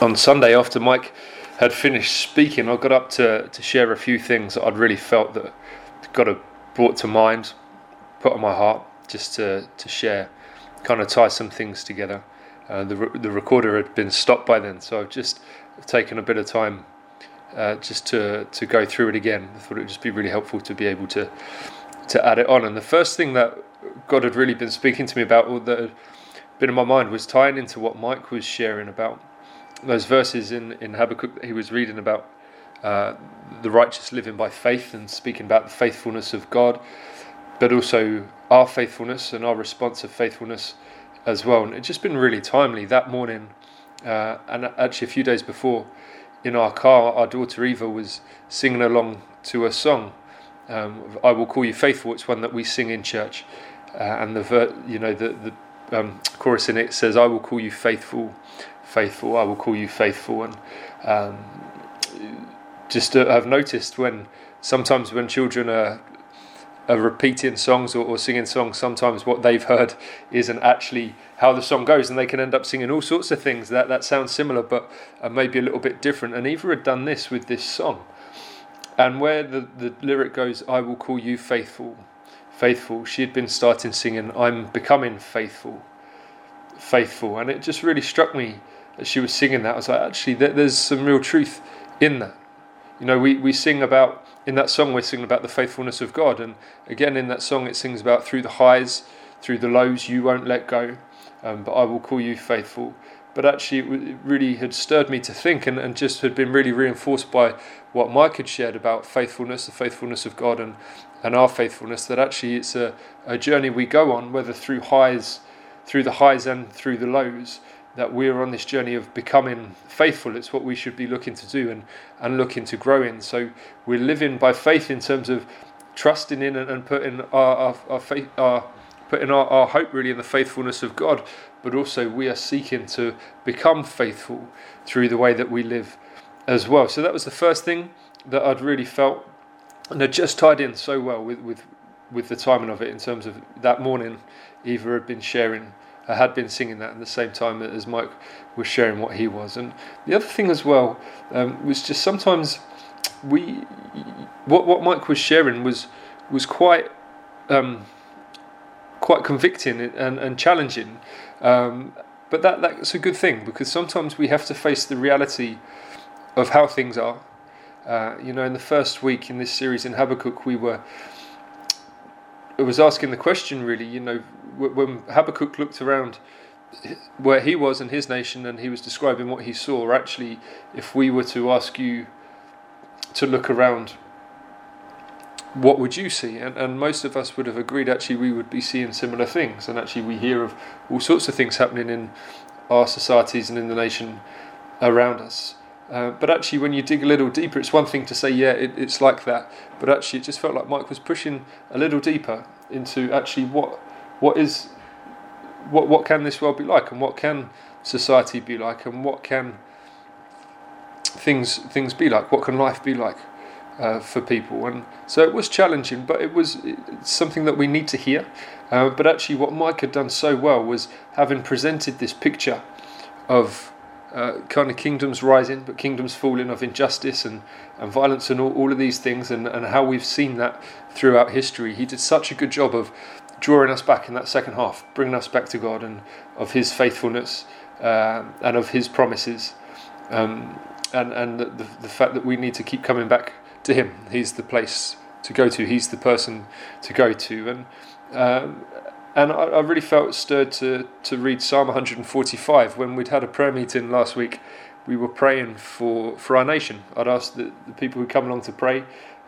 on Sunday after Mike had finished speaking, I got up to, to share a few things that I'd really felt that God had brought to mind, put on my heart, just to, to share, kind of tie some things together. Uh, the, the recorder had been stopped by then, so I've just taken a bit of time uh, just to, to go through it again. I thought it would just be really helpful to be able to to add it on. And the first thing that God had really been speaking to me about, or that had been in my mind, was tying into what Mike was sharing about those verses in, in Habakkuk that he was reading about uh, the righteous living by faith and speaking about the faithfulness of God, but also our faithfulness and our response of faithfulness as well. And it's just been really timely that morning, uh, and actually a few days before, in our car, our daughter Eva was singing along to a song. Um, I will call you faithful. It's one that we sing in church, uh, and the ver- you know the the um, chorus in it says, "I will call you faithful, faithful. I will call you faithful." And um, just uh, I've noticed when sometimes when children are are repeating songs or, or, singing songs, sometimes what they've heard isn't actually how the song goes, and they can end up singing all sorts of things that, that sound similar but maybe a little bit different. And Eva had done this with this song. And where the, the lyric goes, I will call you faithful, faithful, she had been starting singing, I'm becoming faithful, faithful. And it just really struck me she was singing that. I was like, actually, there's some real truth in that. You know, we, we sing about, in that song, we're singing about the faithfulness of God. And again, in that song, it sings about through the highs, through the lows, you won't let go, um, but I will call you faithful. But actually, it really had stirred me to think and, and just had been really reinforced by what Mike had shared about faithfulness, the faithfulness of God, and, and our faithfulness. That actually it's a, a journey we go on, whether through highs, through the highs and through the lows, that we're on this journey of becoming faithful. It's what we should be looking to do and, and looking to grow in. So we're living by faith in terms of trusting in and, and putting our, our, our faith, our, putting our, our hope really in the faithfulness of God, but also we are seeking to become faithful through the way that we live as well. So that was the first thing that I'd really felt, and it just tied in so well with, with, with the timing of it in terms of that morning. Eva had been sharing I had been singing that at the same time as Mike was sharing what he was. And the other thing as well um, was just sometimes we what what Mike was sharing was was quite um, quite convicting and, and challenging. Um, but that that's a good thing because sometimes we have to face the reality of how things are. Uh, you know, in the first week in this series in Habakkuk, we were I was asking the question really, you know, when Habakkuk looked around where he was and his nation and he was describing what he saw, actually, if we were to ask you to look around, what would you see? And, and most of us would have agreed actually we would be seeing similar things. And actually, we hear of all sorts of things happening in our societies and in the nation around us. Uh, but actually, when you dig a little deeper, it's one thing to say, yeah, it, it's like that. But actually, it just felt like Mike was pushing a little deeper into actually what what is what what can this world be like, and what can society be like, and what can things things be like? What can life be like uh, for people? And so it was challenging, but it was something that we need to hear. Uh, but actually, what Mike had done so well was having presented this picture of uh, kind of kingdoms rising, but kingdoms falling of injustice and, and violence and all, all of these things, and, and how we've seen that throughout history. He did such a good job of drawing us back in that second half, bringing us back to God and of His faithfulness uh, and of His promises, um, and and the, the fact that we need to keep coming back to Him. He's the place to go to. He's the person to go to, and um, and I, I, really felt stirred to, to read Psalm 145. When we'd had a prayer meeting last week, we were praying for, for our nation. I'd asked the, the people who come along to pray,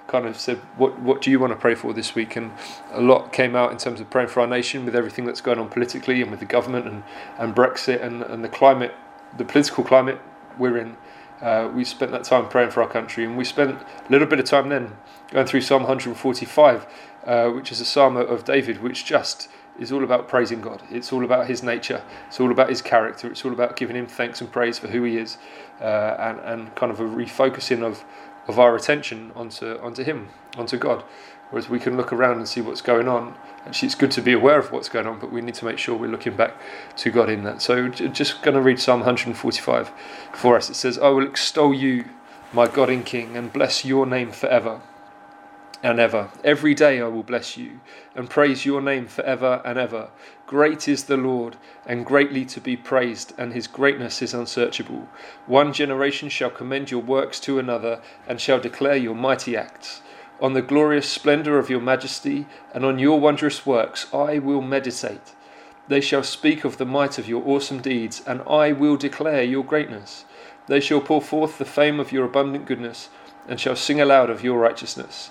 kind of said, what, what do you want to pray for this week? And a lot came out in terms of praying for our nation with everything that's going on politically and with the government and, and Brexit and, and the climate, the political climate we're in. Uh, we spent that time praying for our country, and we spent a little bit of time then going through Psalm 145, uh, which is a psalm of David, which just is all about praising God. It's all about His nature. It's all about His character. It's all about giving Him thanks and praise for who He is, uh, and and kind of a refocusing of of our attention onto onto Him, onto God. Whereas we can look around and see what's going on. Actually, it's good to be aware of what's going on, but we need to make sure we're looking back to God in that. So, just going to read Psalm 145 for us. It says, "I will extol you, my God and King, and bless your name forever." And ever. Every day I will bless you and praise your name forever and ever. Great is the Lord, and greatly to be praised, and his greatness is unsearchable. One generation shall commend your works to another, and shall declare your mighty acts. On the glorious splendour of your majesty, and on your wondrous works, I will meditate. They shall speak of the might of your awesome deeds, and I will declare your greatness. They shall pour forth the fame of your abundant goodness, and shall sing aloud of your righteousness.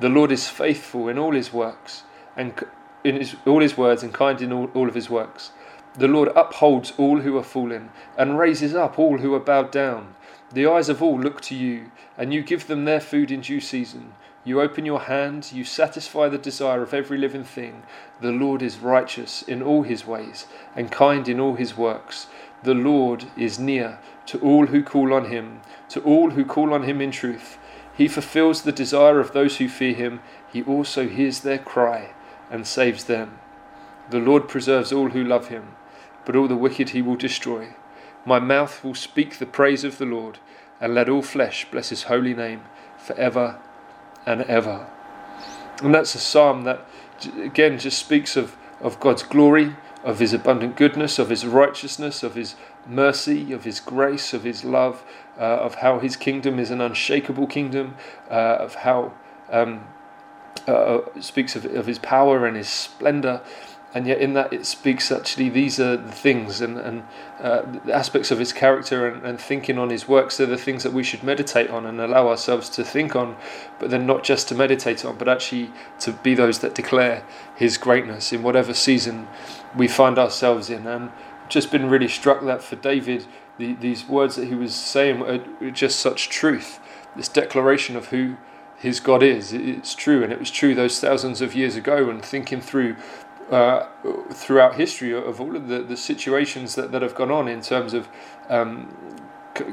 The Lord is faithful in all his works, and in his, all his words, and kind in all, all of his works. The Lord upholds all who are fallen, and raises up all who are bowed down. The eyes of all look to you, and you give them their food in due season. You open your hand, you satisfy the desire of every living thing. The Lord is righteous in all his ways, and kind in all his works. The Lord is near to all who call on him, to all who call on him in truth. He fulfills the desire of those who fear him. He also hears their cry and saves them. The Lord preserves all who love him, but all the wicked he will destroy. My mouth will speak the praise of the Lord, and let all flesh bless his holy name forever and ever. And that's a psalm that, again, just speaks of, of God's glory, of his abundant goodness, of his righteousness, of his mercy, of his grace, of his love, uh, of how his kingdom is an unshakable kingdom, uh, of how um, uh, speaks of, of his power and his splendor. And yet, in that, it speaks actually, these are the things and, and uh, the aspects of his character and, and thinking on his works. They're the things that we should meditate on and allow ourselves to think on, but then not just to meditate on, but actually to be those that declare his greatness in whatever season we find ourselves in. And just been really struck that for David, the, these words that he was saying were just such truth. This declaration of who his God is. It's true, and it was true those thousands of years ago. And thinking through uh, throughout history of all of the, the situations that, that have gone on in terms of um,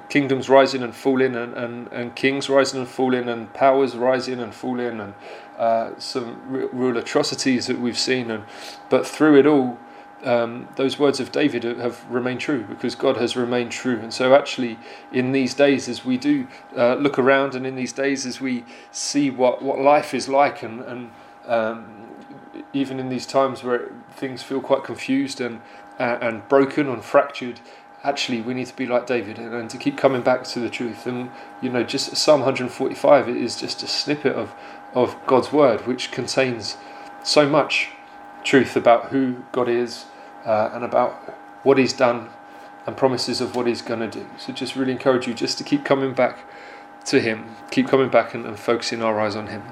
kingdoms rising and falling, and, and, and kings rising and falling, and powers rising and falling, and uh, some real atrocities that we've seen. And but through it all, um, those words of David have remained true because God has remained true. And so, actually, in these days, as we do uh, look around, and in these days, as we see what, what life is like, and, and um, even in these times where things feel quite confused and, uh, and broken and fractured, actually, we need to be like David and, and to keep coming back to the truth. And, you know, just Psalm 145 is just a snippet of, of God's word, which contains so much truth about who God is uh, and about what He's done and promises of what He's going to do. So just really encourage you just to keep coming back to Him, keep coming back and, and focusing our eyes on Him.